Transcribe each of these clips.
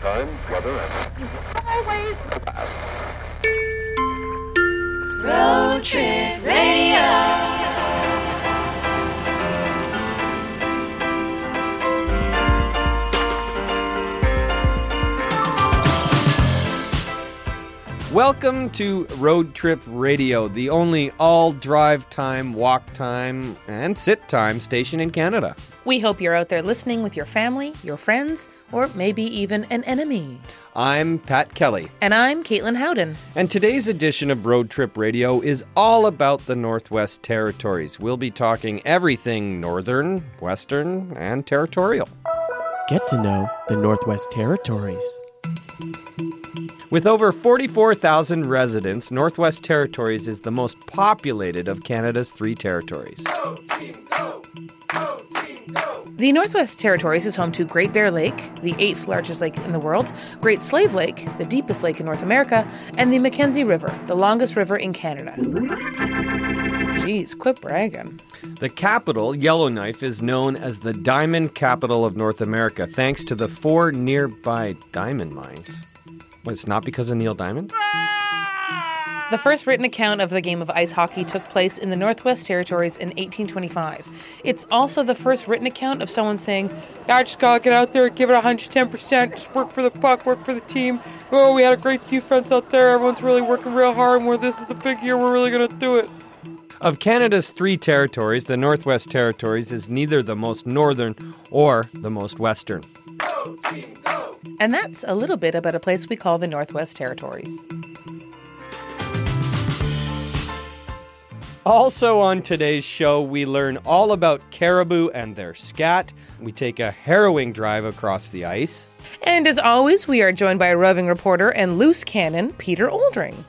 time, weather, and Highways. Road Trip Radio. Welcome to Road Trip Radio, the only all drive time, walk time, and sit time station in Canada. We hope you're out there listening with your family, your friends, or maybe even an enemy. I'm Pat Kelly, And I'm Caitlin Howden. and today's edition of Road Trip Radio is all about the Northwest Territories. We'll be talking everything northern, western, and territorial. Get to know the Northwest Territories. With over 44,000 residents, Northwest Territories is the most populated of Canada's three territories. The Northwest Territories is home to Great Bear Lake, the eighth largest lake in the world, Great Slave Lake, the deepest lake in North America, and the Mackenzie River, the longest river in Canada. Jeez, quit bragging. The capital, Yellowknife, is known as the diamond capital of North America thanks to the four nearby diamond mines. It's not because of Neil Diamond? The first written account of the game of ice hockey took place in the Northwest Territories in 1825. It's also the first written account of someone saying, I just gotta get out there, give it 110%, just work for the puck, work for the team. Oh, we had a great defense out there. Everyone's really working real hard. And where this is a big year, we're really gonna do it. Of Canada's three territories, the Northwest Territories is neither the most northern or the most western. and that's a little bit about a place we call the Northwest Territories. Also, on today's show, we learn all about caribou and their scat. We take a harrowing drive across the ice. And as always, we are joined by a roving reporter and loose cannon, Peter Oldring.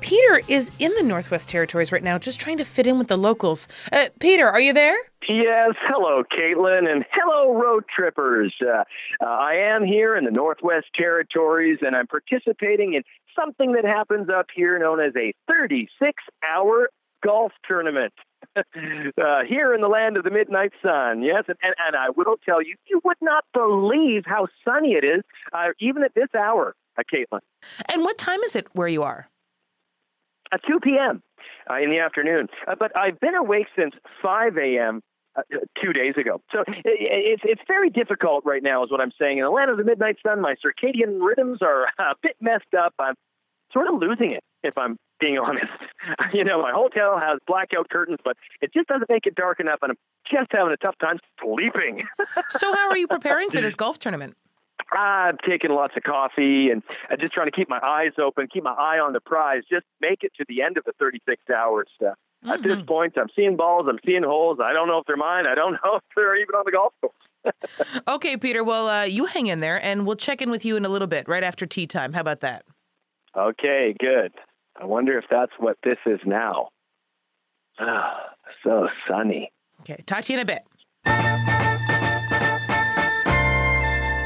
Peter is in the Northwest Territories right now, just trying to fit in with the locals. Uh, Peter, are you there? Yes, hello, Caitlin, and hello, road trippers. Uh, uh, I am here in the Northwest Territories, and I'm participating in something that happens up here known as a 36 hour golf tournament. uh, here in the land of the midnight sun, yes, and, and, and I will tell you, you would not believe how sunny it is, uh, even at this hour, uh, Caitlin. And what time is it where you are? At 2 p.m. Uh, in the afternoon. Uh, but I've been awake since 5 a.m. Uh, two days ago. So it, it's it's very difficult right now, is what I'm saying. In the land of the midnight sun, my circadian rhythms are a bit messed up. I'm sort of losing it, if I'm being honest. you know, my hotel has blackout curtains, but it just doesn't make it dark enough, and I'm just having a tough time sleeping. So, how are you preparing for this golf tournament? I'm taking lots of coffee and just trying to keep my eyes open, keep my eye on the prize, just make it to the end of the 36 hours. Uh, At this point, I'm seeing balls, I'm seeing holes. I don't know if they're mine. I don't know if they're even on the golf course. Okay, Peter, well, uh, you hang in there and we'll check in with you in a little bit, right after tea time. How about that? Okay, good. I wonder if that's what this is now. Ah, so sunny. Okay, talk to you in a bit.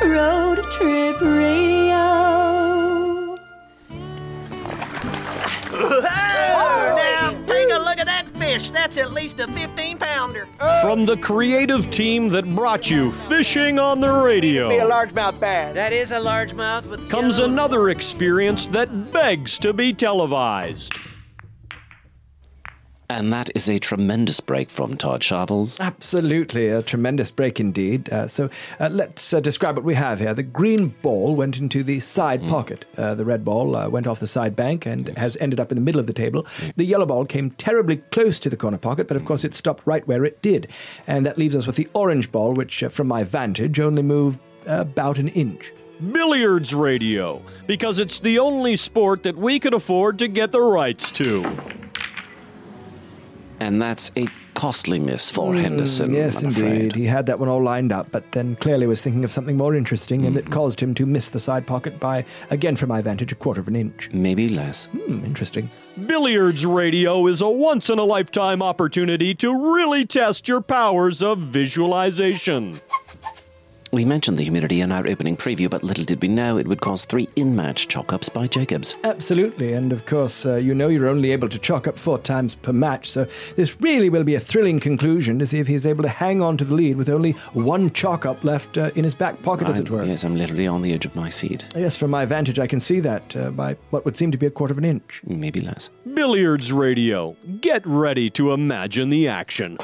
Road Trip Radio. Fish. That's at least a 15 pounder. From the creative team that brought you Fishing on the Radio. Be a Radio largemouth bass. That is a largemouth with comes yellow- another experience that begs to be televised. And that is a tremendous break from Todd Sharples. Absolutely, a tremendous break indeed. Uh, so uh, let's uh, describe what we have here. The green ball went into the side pocket. Uh, the red ball uh, went off the side bank and has ended up in the middle of the table. The yellow ball came terribly close to the corner pocket, but of course it stopped right where it did. And that leaves us with the orange ball, which, uh, from my vantage, only moved about an inch. Billiards Radio, because it's the only sport that we could afford to get the rights to. And that's a costly miss for Mm, Henderson. Yes, I'm indeed. afraid. He had that one all lined up, but then clearly was thinking of something more interesting, and it caused him to miss the side pocket by, again from my vantage, a quarter of an inch. Maybe less. Hmm, interesting. Billiards Radio is a once in a lifetime opportunity to really test your powers of visualization. We mentioned the humidity in our opening preview, but little did we know it would cause three in match chalk ups by Jacobs. Absolutely, and of course, uh, you know you're only able to chalk up four times per match, so this really will be a thrilling conclusion to see if he's able to hang on to the lead with only one chalk up left uh, in his back pocket, as I'm- it were. Yes, I'm literally on the edge of my seat. Yes, from my vantage, I can see that uh, by what would seem to be a quarter of an inch. Maybe less. Billiards Radio. Get ready to imagine the action.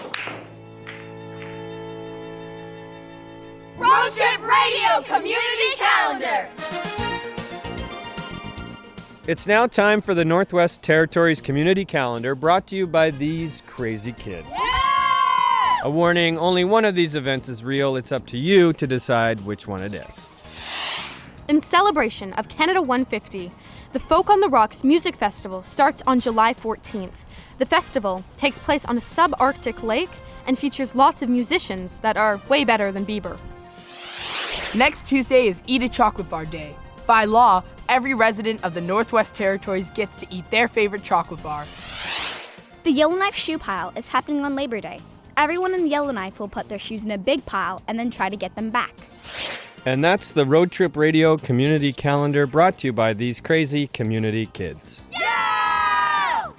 Road Trip Radio Community Calendar. It's now time for the Northwest Territories Community Calendar brought to you by these crazy kids. A warning only one of these events is real. It's up to you to decide which one it is. In celebration of Canada 150, the Folk on the Rocks Music Festival starts on July 14th. The festival takes place on a subarctic lake and features lots of musicians that are way better than Bieber. Next Tuesday is Eat a Chocolate Bar Day. By law, every resident of the Northwest Territories gets to eat their favorite chocolate bar. The Yellowknife Shoe Pile is happening on Labor Day. Everyone in Yellowknife will put their shoes in a big pile and then try to get them back. And that's the Road Trip Radio Community Calendar brought to you by these crazy community kids. Yeah!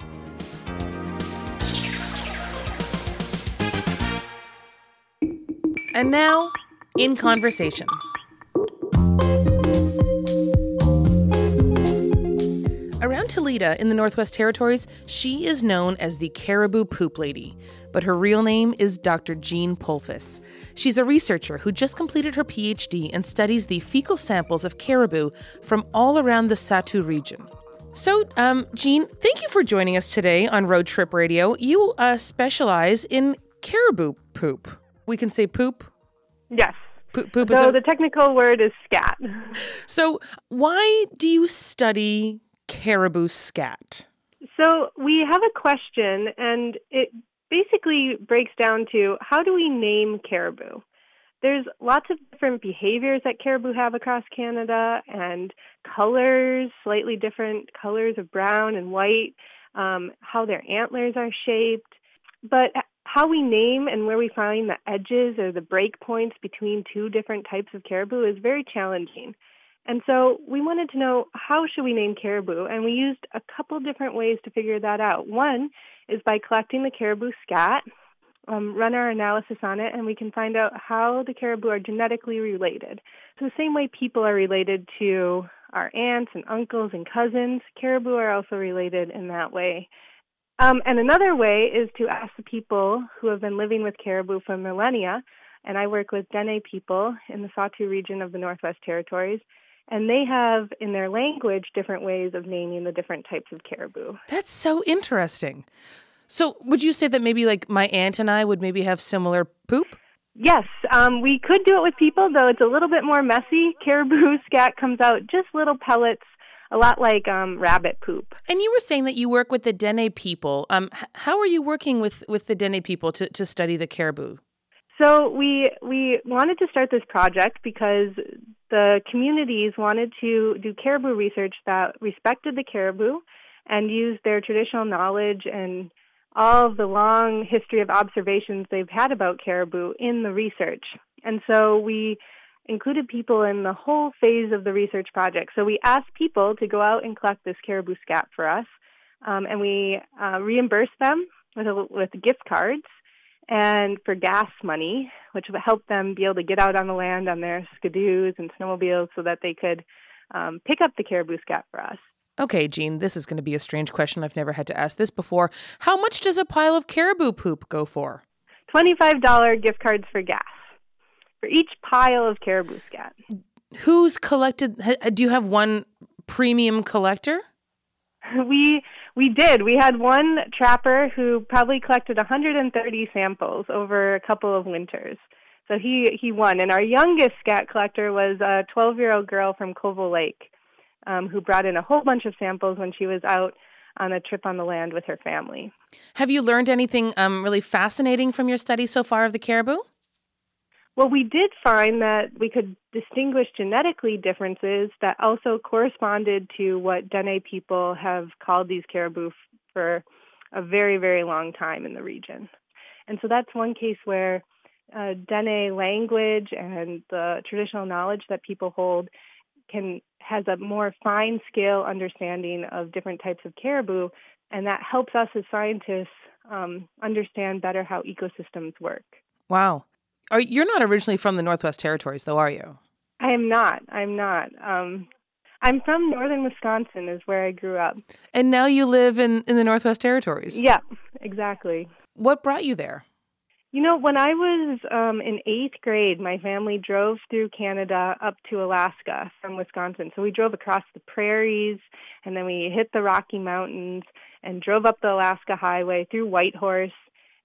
And now, in conversation. Around Tulita in the Northwest Territories, she is known as the Caribou Poop Lady, but her real name is Dr. Jean Polfus. She's a researcher who just completed her PhD and studies the fecal samples of caribou from all around the Sahtu region. So, um, Jean, thank you for joining us today on Road Trip Radio. You uh, specialize in caribou poop. We can say poop. Yes. Poop, poop so a- the technical word is scat. So, why do you study caribou scat? So we have a question, and it basically breaks down to how do we name caribou? There's lots of different behaviors that caribou have across Canada, and colors, slightly different colors of brown and white, um, how their antlers are shaped. But how we name and where we find the edges or the break points between two different types of caribou is very challenging. And so we wanted to know how should we name caribou, and we used a couple different ways to figure that out. One is by collecting the caribou scat, um, run our analysis on it, and we can find out how the caribou are genetically related. So the same way people are related to our aunts and uncles and cousins, caribou are also related in that way. Um, and another way is to ask the people who have been living with caribou for millennia, and I work with Dene people in the Sahtu region of the Northwest Territories, and they have in their language different ways of naming the different types of caribou. That's so interesting. So, would you say that maybe like my aunt and I would maybe have similar poop? Yes, um, we could do it with people, though it's a little bit more messy. Caribou scat comes out just little pellets, a lot like um, rabbit poop. And you were saying that you work with the Dene people. Um, h- how are you working with, with the Dene people to, to study the caribou? So we we wanted to start this project because the communities wanted to do caribou research that respected the caribou and used their traditional knowledge and all of the long history of observations they've had about caribou in the research. And so we included people in the whole phase of the research project. So we asked people to go out and collect this caribou scat for us, um, and we uh, reimbursed them with a, with gift cards and for gas money, which would help them be able to get out on the land on their skidoos and snowmobiles so that they could um, pick up the caribou scat for us. Okay, Jean, this is going to be a strange question. I've never had to ask this before. How much does a pile of caribou poop go for? $25 gift cards for gas for each pile of caribou scat. Who's collected? Do you have one premium collector? We we did. We had one trapper who probably collected 130 samples over a couple of winters. So he he won. And our youngest scat collector was a 12-year-old girl from Colville Lake, um, who brought in a whole bunch of samples when she was out on a trip on the land with her family. Have you learned anything um, really fascinating from your study so far of the caribou? Well, we did find that we could distinguish genetically differences that also corresponded to what Dene people have called these caribou for a very, very long time in the region. And so that's one case where uh, Dene language and the traditional knowledge that people hold can has a more fine scale understanding of different types of caribou, and that helps us as scientists um, understand better how ecosystems work. Wow. Are you're not originally from the Northwest Territories, though, are you? I am not. I'm not. Um, I'm from northern Wisconsin, is where I grew up. And now you live in, in the Northwest Territories. Yeah, exactly. What brought you there? You know, when I was um, in eighth grade, my family drove through Canada up to Alaska from Wisconsin. So we drove across the prairies and then we hit the Rocky Mountains and drove up the Alaska Highway through Whitehorse.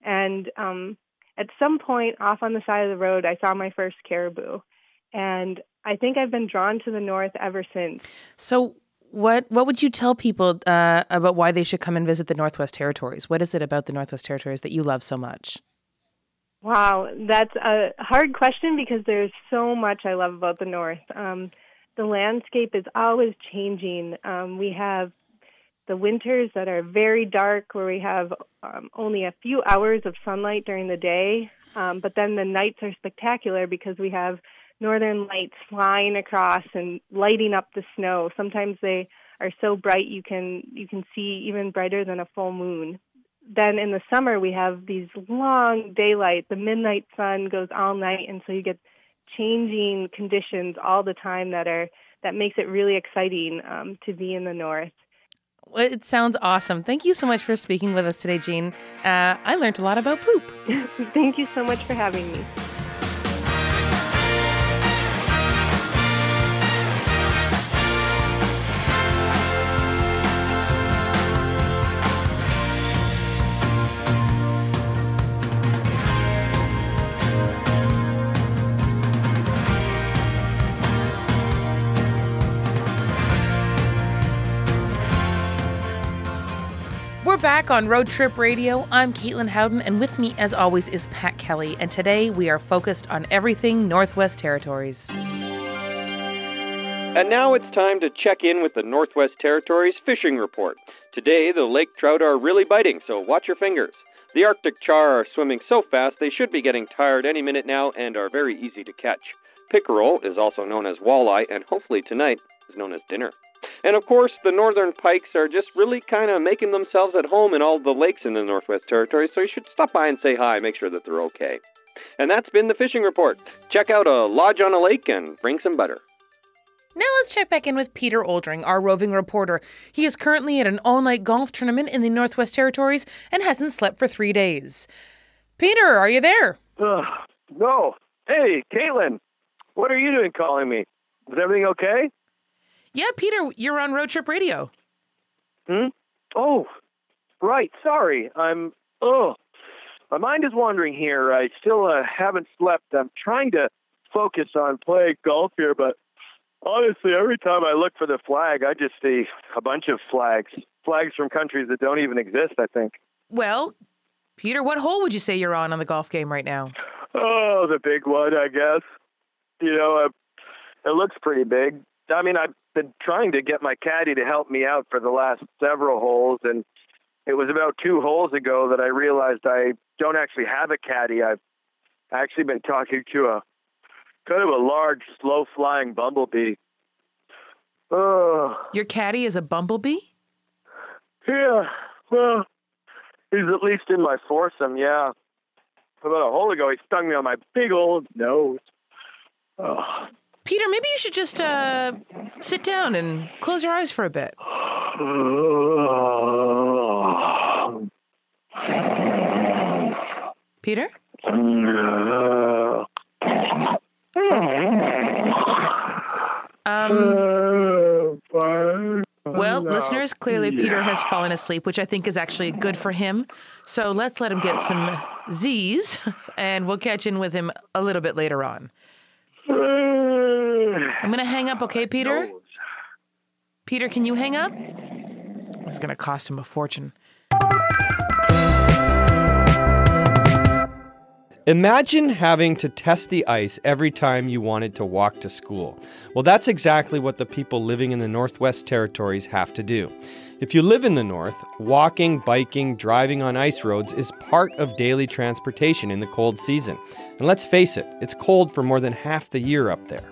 And um, at some point off on the side of the road, I saw my first caribou. And I think I've been drawn to the north ever since. So, what what would you tell people uh, about why they should come and visit the Northwest Territories? What is it about the Northwest Territories that you love so much? Wow, that's a hard question because there's so much I love about the North. Um, the landscape is always changing. Um, we have the winters that are very dark, where we have um, only a few hours of sunlight during the day, um, but then the nights are spectacular because we have northern lights flying across and lighting up the snow. Sometimes they are so bright you can you can see even brighter than a full moon. Then in the summer we have these long daylight. The midnight sun goes all night and so you get changing conditions all the time that are that makes it really exciting um, to be in the north. It sounds awesome. Thank you so much for speaking with us today, Jean. Uh, I learned a lot about poop. Thank you so much for having me. We're back on Road Trip Radio. I'm Caitlin Howden, and with me, as always, is Pat Kelly. And today we are focused on everything Northwest Territories. And now it's time to check in with the Northwest Territories fishing report. Today, the lake trout are really biting, so watch your fingers. The Arctic char are swimming so fast they should be getting tired any minute now and are very easy to catch. Pickerel is also known as walleye, and hopefully tonight is known as dinner. And of course, the northern pikes are just really kind of making themselves at home in all the lakes in the Northwest Territories, so you should stop by and say hi, make sure that they're okay. And that's been the fishing report. Check out a lodge on a lake and bring some butter. Now let's check back in with Peter Oldring, our roving reporter. He is currently at an all night golf tournament in the Northwest Territories and hasn't slept for three days. Peter, are you there? Uh, no. Hey, Caitlin, what are you doing calling me? Is everything okay? Yeah, Peter, you're on Road Trip Radio. Hmm? Oh, right. Sorry. I'm. Oh, my mind is wandering here. I still uh, haven't slept. I'm trying to focus on playing golf here, but honestly, every time I look for the flag, I just see a bunch of flags. Flags from countries that don't even exist, I think. Well, Peter, what hole would you say you're on on the golf game right now? Oh, the big one, I guess. You know, uh, it looks pretty big. I mean, I've been trying to get my caddy to help me out for the last several holes, and it was about two holes ago that I realized I don't actually have a caddy. I've actually been talking to a kind of a large, slow flying bumblebee. Oh. Your caddy is a bumblebee? Yeah, well, he's at least in my foursome, yeah. About a hole ago, he stung me on my big old nose. Oh. Peter, maybe you should just uh, sit down and close your eyes for a bit. Peter? Um, well, listeners, clearly Peter has fallen asleep, which I think is actually good for him. So let's let him get some Z's, and we'll catch in with him a little bit later on. I'm going to hang up, okay, Peter? Peter, can you hang up? It's going to cost him a fortune. Imagine having to test the ice every time you wanted to walk to school. Well, that's exactly what the people living in the Northwest Territories have to do. If you live in the north, walking, biking, driving on ice roads is part of daily transportation in the cold season. And let's face it, it's cold for more than half the year up there.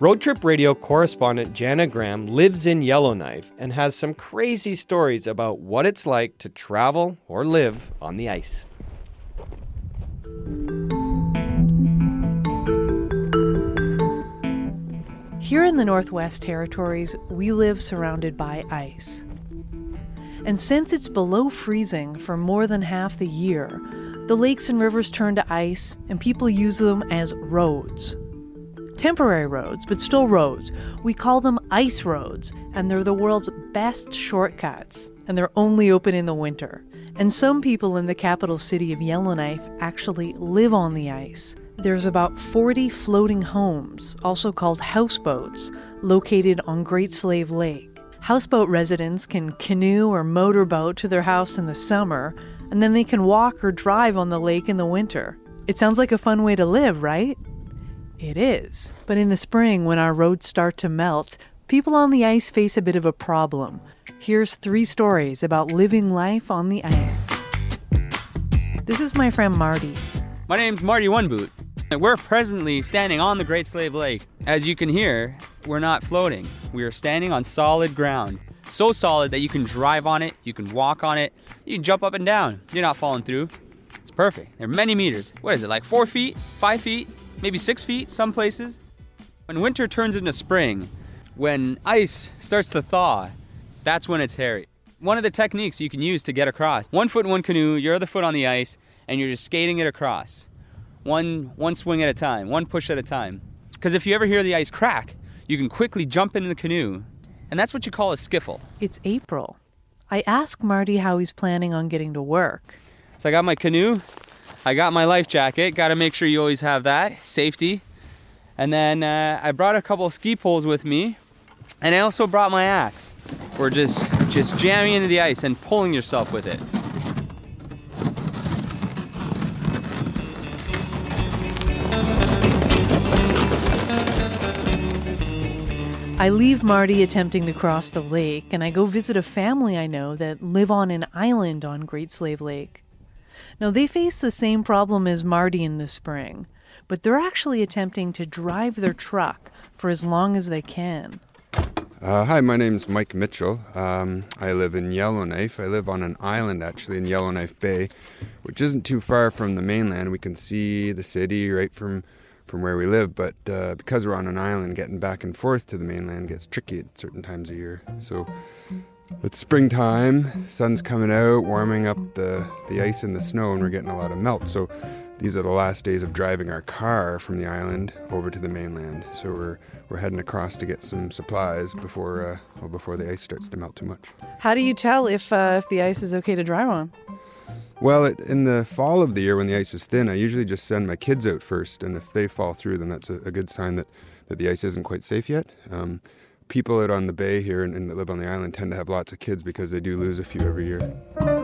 Road Trip Radio correspondent Jana Graham lives in Yellowknife and has some crazy stories about what it's like to travel or live on the ice. Here in the Northwest Territories, we live surrounded by ice. And since it's below freezing for more than half the year, the lakes and rivers turn to ice and people use them as roads. Temporary roads, but still roads. We call them ice roads, and they're the world's best shortcuts, and they're only open in the winter. And some people in the capital city of Yellowknife actually live on the ice. There's about 40 floating homes, also called houseboats, located on Great Slave Lake. Houseboat residents can canoe or motorboat to their house in the summer, and then they can walk or drive on the lake in the winter. It sounds like a fun way to live, right? It is. But in the spring, when our roads start to melt, people on the ice face a bit of a problem. Here's three stories about living life on the ice. This is my friend Marty. My name's Marty Oneboot. We're presently standing on the Great Slave Lake. As you can hear, we're not floating. We are standing on solid ground. So solid that you can drive on it, you can walk on it, you can jump up and down. You're not falling through. It's perfect. There are many meters. What is it, like four feet, five feet, maybe six feet, some places? When winter turns into spring, when ice starts to thaw, that's when it's hairy. One of the techniques you can use to get across one foot in one canoe, your other foot on the ice, and you're just skating it across one one swing at a time, one push at a time. Because if you ever hear the ice crack, you can quickly jump into the canoe, and that's what you call a skiffle. It's April. I ask Marty how he's planning on getting to work. So I got my canoe, I got my life jacket. Got to make sure you always have that safety. And then uh, I brought a couple of ski poles with me, and I also brought my axe. We're just just jamming into the ice and pulling yourself with it. I leave Marty attempting to cross the lake and I go visit a family I know that live on an island on Great Slave Lake. Now, they face the same problem as Marty in the spring, but they're actually attempting to drive their truck for as long as they can. Uh, hi, my name is Mike Mitchell. Um, I live in Yellowknife. I live on an island actually in Yellowknife Bay, which isn't too far from the mainland. We can see the city right from from where we live, but uh, because we're on an island, getting back and forth to the mainland gets tricky at certain times of year. So it's springtime, sun's coming out, warming up the, the ice and the snow, and we're getting a lot of melt. So these are the last days of driving our car from the island over to the mainland. So we're we're heading across to get some supplies before uh, well, before the ice starts to melt too much. How do you tell if uh, if the ice is okay to drive on? Well, it, in the fall of the year when the ice is thin, I usually just send my kids out first, and if they fall through, then that's a, a good sign that, that the ice isn't quite safe yet. Um, people out on the bay here and, and that live on the island tend to have lots of kids because they do lose a few every year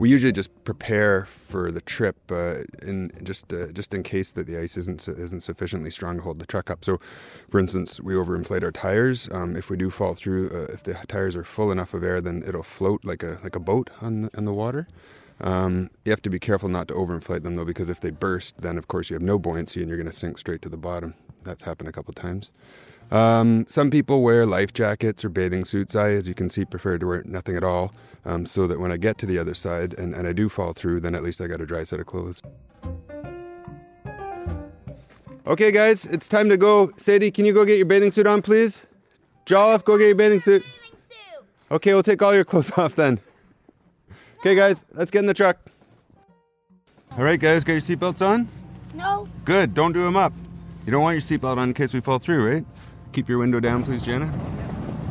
we usually just prepare for the trip uh, in just uh, just in case that the ice isn't isn't sufficiently strong to hold the truck up. So, for instance, we overinflate our tires. Um, if we do fall through, uh, if the tires are full enough of air, then it'll float like a like a boat on the, on the water. Um, you have to be careful not to overinflate them though, because if they burst, then of course you have no buoyancy and you're going to sink straight to the bottom. That's happened a couple times. Um, some people wear life jackets or bathing suits. I, as you can see, prefer to wear nothing at all, um, so that when I get to the other side and, and I do fall through, then at least I got a dry set of clothes. Okay, guys, it's time to go. Sadie, can you go get your bathing suit on, please? Jolliffe, go get your bathing suit. Okay, we'll take all your clothes off then. Okay, guys, let's get in the truck. All right, guys, got your seatbelts on? No. Good, don't do them up. You don't want your seatbelt on in case we fall through, right? Keep your window down, please, Jana.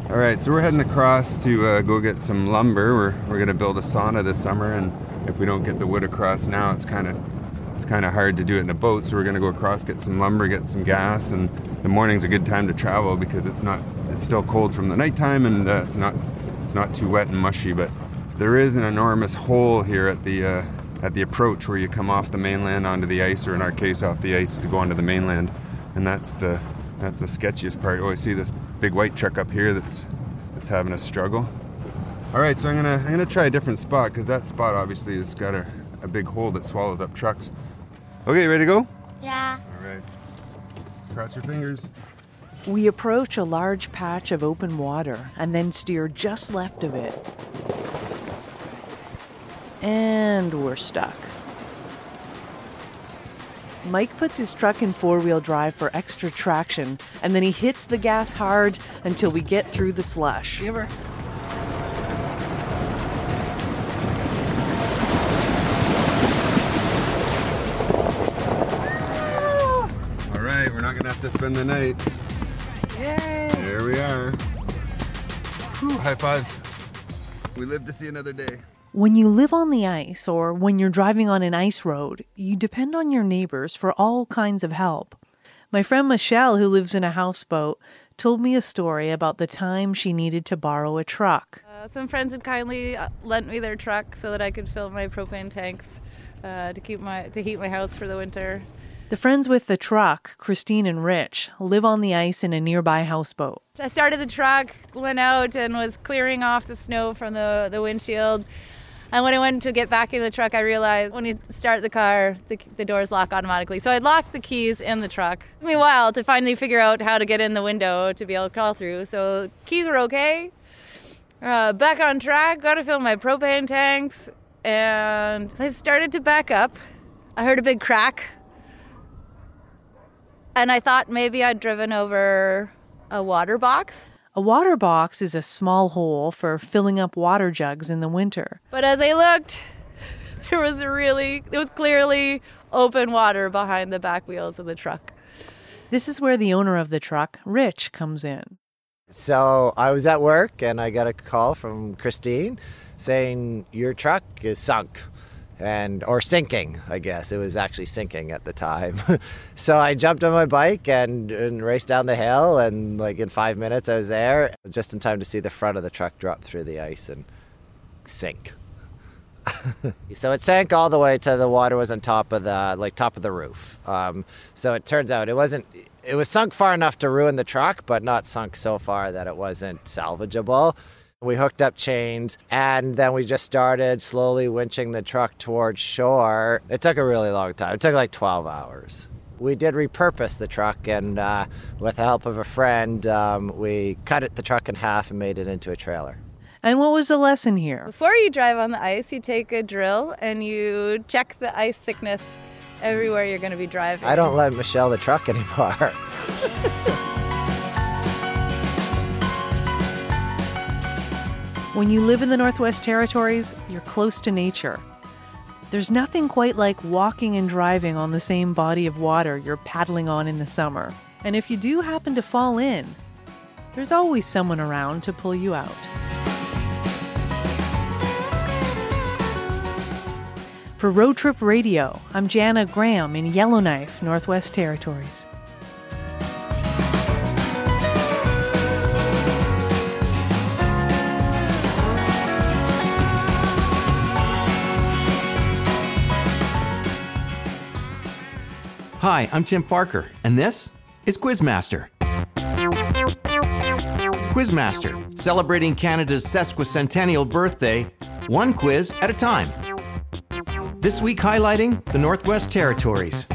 All right, so we're heading across to uh, go get some lumber. We're, we're going to build a sauna this summer, and if we don't get the wood across now, it's kind of it's kind of hard to do it in a boat. So we're going to go across, get some lumber, get some gas, and the morning's a good time to travel because it's not it's still cold from the nighttime, and uh, it's not it's not too wet and mushy. But there is an enormous hole here at the uh, at the approach where you come off the mainland onto the ice, or in our case, off the ice to go onto the mainland, and that's the that's the sketchiest part. Oh, I see this big white truck up here that's that's having a struggle. All right, so I'm gonna I'm gonna try a different spot because that spot obviously has got a, a big hole that swallows up trucks. Okay, ready to go? Yeah. All right. Cross your fingers. We approach a large patch of open water and then steer just left of it. And we're stuck. Mike puts his truck in four wheel drive for extra traction, and then he hits the gas hard until we get through the slush. Give her. All right, we're not gonna have to spend the night. Yay! There we are. Whew, high fives. We live to see another day. When you live on the ice or when you're driving on an ice road, you depend on your neighbors for all kinds of help. My friend Michelle, who lives in a houseboat, told me a story about the time she needed to borrow a truck. Uh, some friends had kindly uh, lent me their truck so that I could fill my propane tanks uh, to keep my to heat my house for the winter. The friends with the truck, Christine and Rich, live on the ice in a nearby houseboat. I started the truck, went out, and was clearing off the snow from the the windshield. And when I went to get back in the truck, I realized when you start the car, the, the doors lock automatically. So I locked the keys in the truck. It took me a while to finally figure out how to get in the window to be able to crawl through. So keys were okay. Uh, back on track, got to fill my propane tanks, and I started to back up. I heard a big crack, and I thought maybe I'd driven over a water box. A water box is a small hole for filling up water jugs in the winter. But as I looked, there was really, there was clearly open water behind the back wheels of the truck. This is where the owner of the truck, Rich, comes in. So I was at work and I got a call from Christine saying your truck is sunk and or sinking, I guess. It was actually sinking at the time. so I jumped on my bike and, and raced down the hill and like in 5 minutes I was there just in time to see the front of the truck drop through the ice and sink. so it sank all the way to the water was on top of the like top of the roof. Um, so it turns out it wasn't it was sunk far enough to ruin the truck, but not sunk so far that it wasn't salvageable. We hooked up chains and then we just started slowly winching the truck towards shore. It took a really long time. It took like 12 hours. We did repurpose the truck, and uh, with the help of a friend, um, we cut it, the truck in half and made it into a trailer. And what was the lesson here? Before you drive on the ice, you take a drill and you check the ice thickness everywhere you're going to be driving. I don't let Michelle the truck anymore. When you live in the Northwest Territories, you're close to nature. There's nothing quite like walking and driving on the same body of water you're paddling on in the summer. And if you do happen to fall in, there's always someone around to pull you out. For Road Trip Radio, I'm Jana Graham in Yellowknife, Northwest Territories. Hi, I'm Tim Parker, and this is Quizmaster. Quizmaster, celebrating Canada's sesquicentennial birthday, one quiz at a time. This week highlighting the Northwest Territories.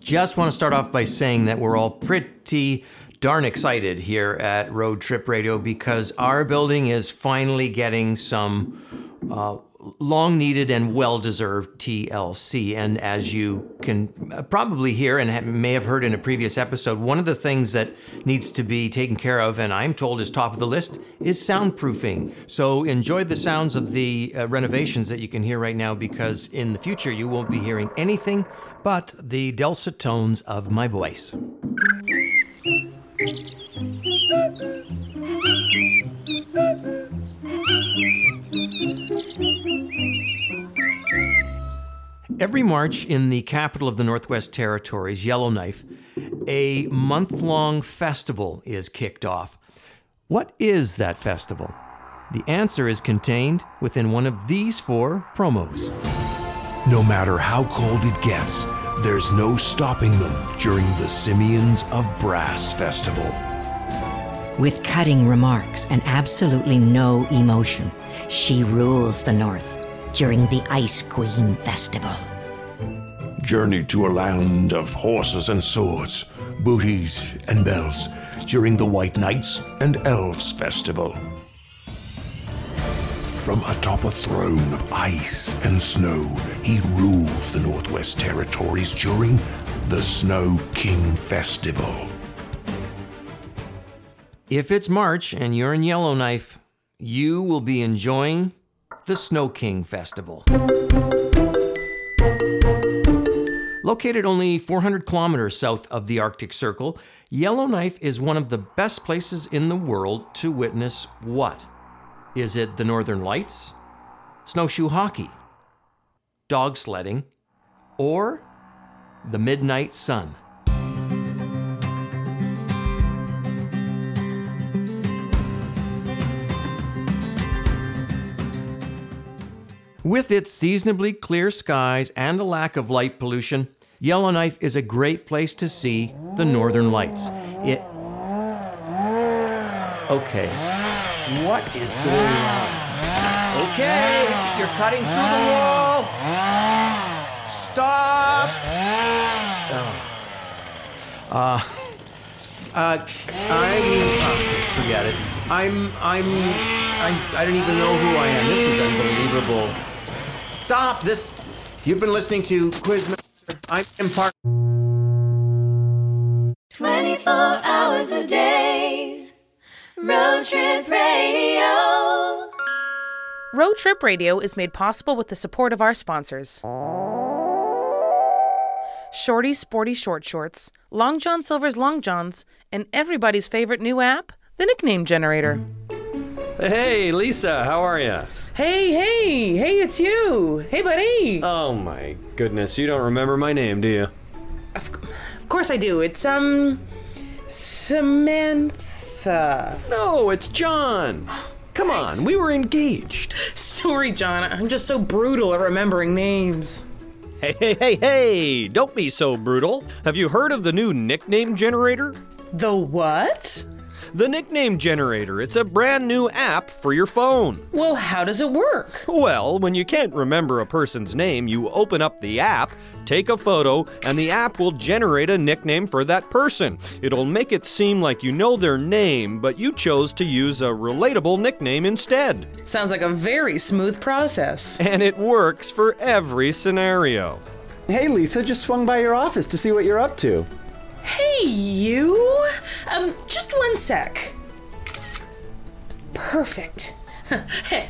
Just want to start off by saying that we're all pretty darn excited here at Road Trip Radio because our building is finally getting some uh, long needed and well deserved TLC. And as you can probably hear and may have heard in a previous episode, one of the things that needs to be taken care of, and I'm told is top of the list, is soundproofing. So enjoy the sounds of the uh, renovations that you can hear right now because in the future you won't be hearing anything but the dulcet tones of my voice. Every March in the capital of the Northwest Territories, Yellowknife, a month long festival is kicked off. What is that festival? The answer is contained within one of these four promos. No matter how cold it gets, there's no stopping them during the Simeons of Brass Festival. With cutting remarks and absolutely no emotion, she rules the North during the Ice Queen Festival. Journey to a land of horses and swords, booties and bells during the White Knights and Elves Festival. From atop a throne of ice and snow, he rules the Northwest Territories during the Snow King Festival. If it's March and you're in Yellowknife, you will be enjoying the Snow King Festival. Located only 400 kilometers south of the Arctic Circle, Yellowknife is one of the best places in the world to witness what? Is it the Northern Lights? Snowshoe hockey? Dog sledding? Or the midnight sun? With its seasonably clear skies and a lack of light pollution, Yellowknife is a great place to see the northern lights. It. Okay. What is going on? Okay, you're cutting through the wall. Stop. Oh. Uh. Uh, I'm. oh, forget it. I'm. I'm. I, I don't even know who I am. This is unbelievable. Stop this. You've been listening to Quizmaster. I'm part. 24 hours a day. Road Trip Radio. Road Trip Radio is made possible with the support of our sponsors Shorty Sporty Short Shorts, Long John Silver's Long Johns, and everybody's favorite new app, the Nickname Generator. Hey, Lisa, how are you? Hey, hey, hey, it's you. Hey, buddy. Oh my goodness, you don't remember my name, do you? Of course I do. It's, um, Samantha. No, it's John. Come on, we were engaged. Sorry, John. I'm just so brutal at remembering names. Hey, hey, hey, hey! Don't be so brutal. Have you heard of the new nickname generator? The what? The Nickname Generator. It's a brand new app for your phone. Well, how does it work? Well, when you can't remember a person's name, you open up the app, take a photo, and the app will generate a nickname for that person. It'll make it seem like you know their name, but you chose to use a relatable nickname instead. Sounds like a very smooth process. And it works for every scenario. Hey, Lisa, just swung by your office to see what you're up to. Hey, you! Um, just one sec. Perfect.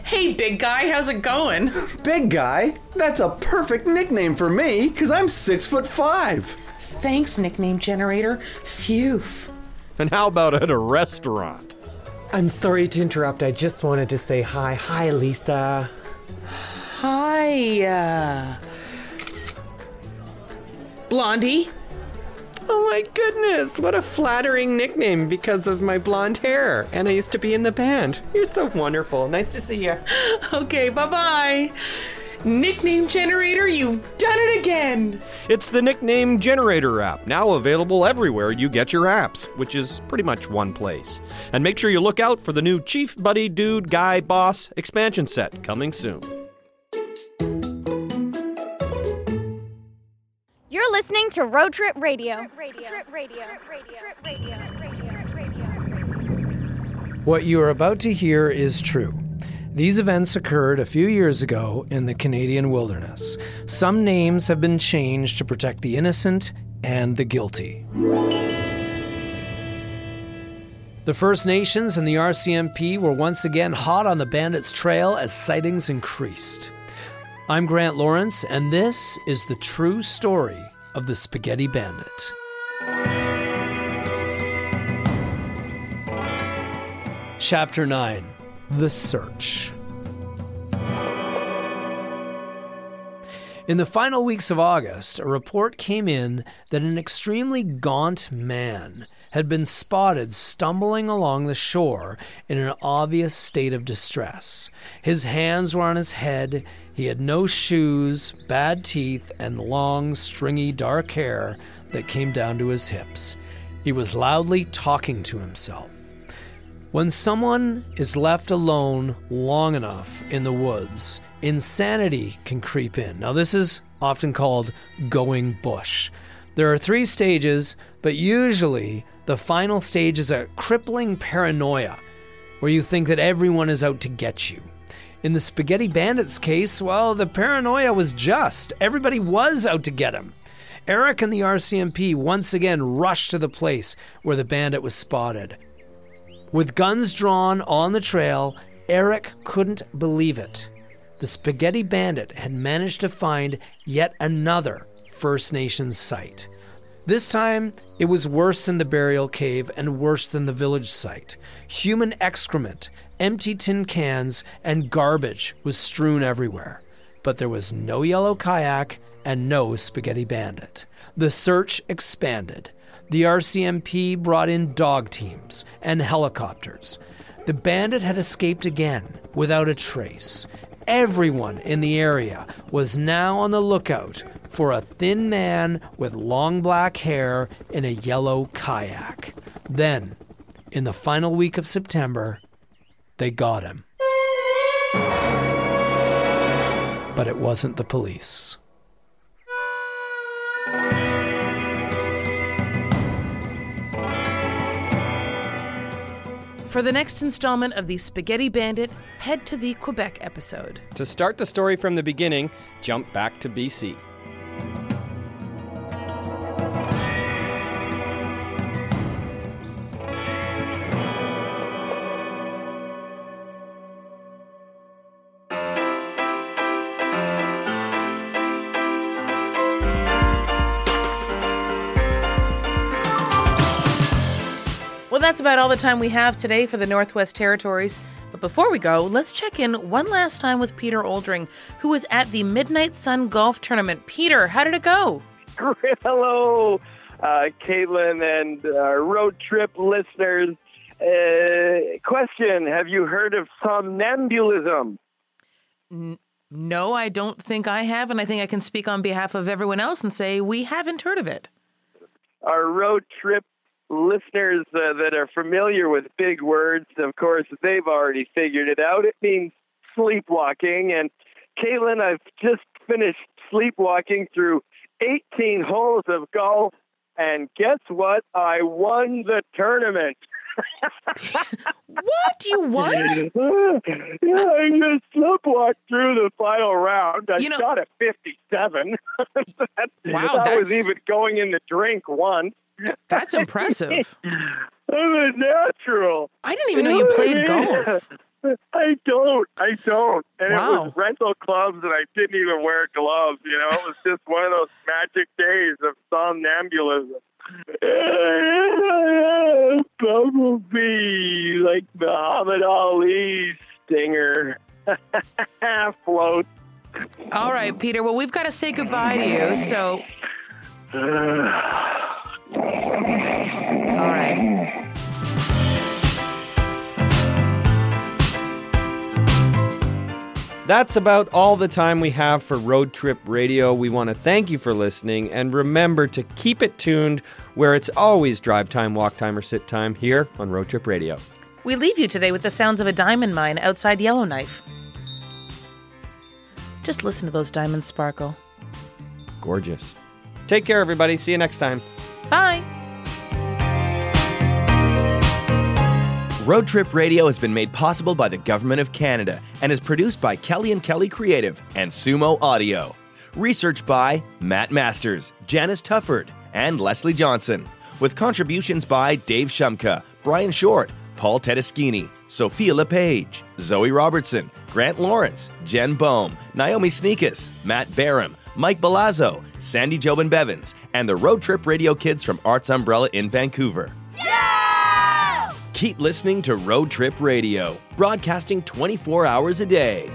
hey, big guy, how's it going? Big guy? That's a perfect nickname for me, because I'm six foot five. Thanks, nickname generator. Phew. And how about at a restaurant? I'm sorry to interrupt. I just wanted to say hi. Hi, Lisa. Hi, uh. Blondie? Oh my goodness, what a flattering nickname because of my blonde hair. And I used to be in the band. You're so wonderful. Nice to see you. Okay, bye bye. Nickname generator, you've done it again. It's the Nickname Generator app, now available everywhere you get your apps, which is pretty much one place. And make sure you look out for the new Chief Buddy Dude Guy Boss expansion set coming soon. Listening to Road Trip Radio. What you are about to hear is true. These events occurred a few years ago in the Canadian wilderness. Some names have been changed to protect the innocent and the guilty. The First Nations and the RCMP were once again hot on the bandits' trail as sightings increased. I'm Grant Lawrence, and this is the true story of the Spaghetti Bandit. Chapter 9 The Search. In the final weeks of August, a report came in that an extremely gaunt man had been spotted stumbling along the shore in an obvious state of distress. His hands were on his head, he had no shoes, bad teeth, and long, stringy dark hair that came down to his hips. He was loudly talking to himself. When someone is left alone long enough in the woods, insanity can creep in. Now, this is often called going bush. There are three stages, but usually the final stage is a crippling paranoia where you think that everyone is out to get you. In the Spaghetti Bandits case, well, the paranoia was just. Everybody was out to get him. Eric and the RCMP once again rushed to the place where the bandit was spotted. With guns drawn on the trail, Eric couldn't believe it. The Spaghetti Bandit had managed to find yet another First Nations site. This time, it was worse than the burial cave and worse than the village site. Human excrement, empty tin cans, and garbage was strewn everywhere. But there was no yellow kayak and no Spaghetti Bandit. The search expanded the RCMP brought in dog teams and helicopters. The bandit had escaped again without a trace. Everyone in the area was now on the lookout for a thin man with long black hair in a yellow kayak. Then, in the final week of September, they got him. But it wasn't the police. For the next installment of the Spaghetti Bandit, head to the Quebec episode. To start the story from the beginning, jump back to BC. That's about all the time we have today for the Northwest Territories. But before we go, let's check in one last time with Peter Oldring, who was at the Midnight Sun Golf Tournament. Peter, how did it go? Hello, uh, Caitlin and uh, road trip listeners. Uh, question Have you heard of somnambulism? N- no, I don't think I have, and I think I can speak on behalf of everyone else and say we haven't heard of it. Our road trip listeners uh, that are familiar with big words, of course, they've already figured it out. It means sleepwalking. And Caitlin, I've just finished sleepwalking through 18 holes of golf. And guess what? I won the tournament. what? You won? yeah, I just sleepwalked through the final round. I You know- shot a 57. that, Wow, I was even going in the drink once. That's impressive. I'm a natural. I didn't even know you played golf. I don't. I don't. And it Wow. was rental clubs, and I didn't even wear gloves. You know, it was just one of those magic days of somnambulism. Bumblebee, like Muhammad Ali stinger, float. All right, Peter. Well, we've got to say goodbye to you. So, all right. That's about all the time we have for Road Trip Radio. We want to thank you for listening and remember to keep it tuned where it's always drive time, walk time, or sit time here on Road Trip Radio. We leave you today with the sounds of a diamond mine outside Yellowknife. Just listen to those diamonds sparkle. Gorgeous. Take care, everybody. See you next time. Bye. Road Trip Radio has been made possible by the Government of Canada and is produced by Kelly and Kelly Creative and Sumo Audio. Research by Matt Masters, Janice Tufford, and Leslie Johnson, with contributions by Dave Shumka, Brian Short, Paul Tedeschini, Sophia LePage, Zoe Robertson, Grant Lawrence, Jen Bohm, Naomi Snieckus, Matt Barham, Mike Balazzo, Sandy Jobin Bevans, and the Road Trip Radio Kids from Arts Umbrella in Vancouver. Keep listening to Road Trip Radio, broadcasting 24 hours a day.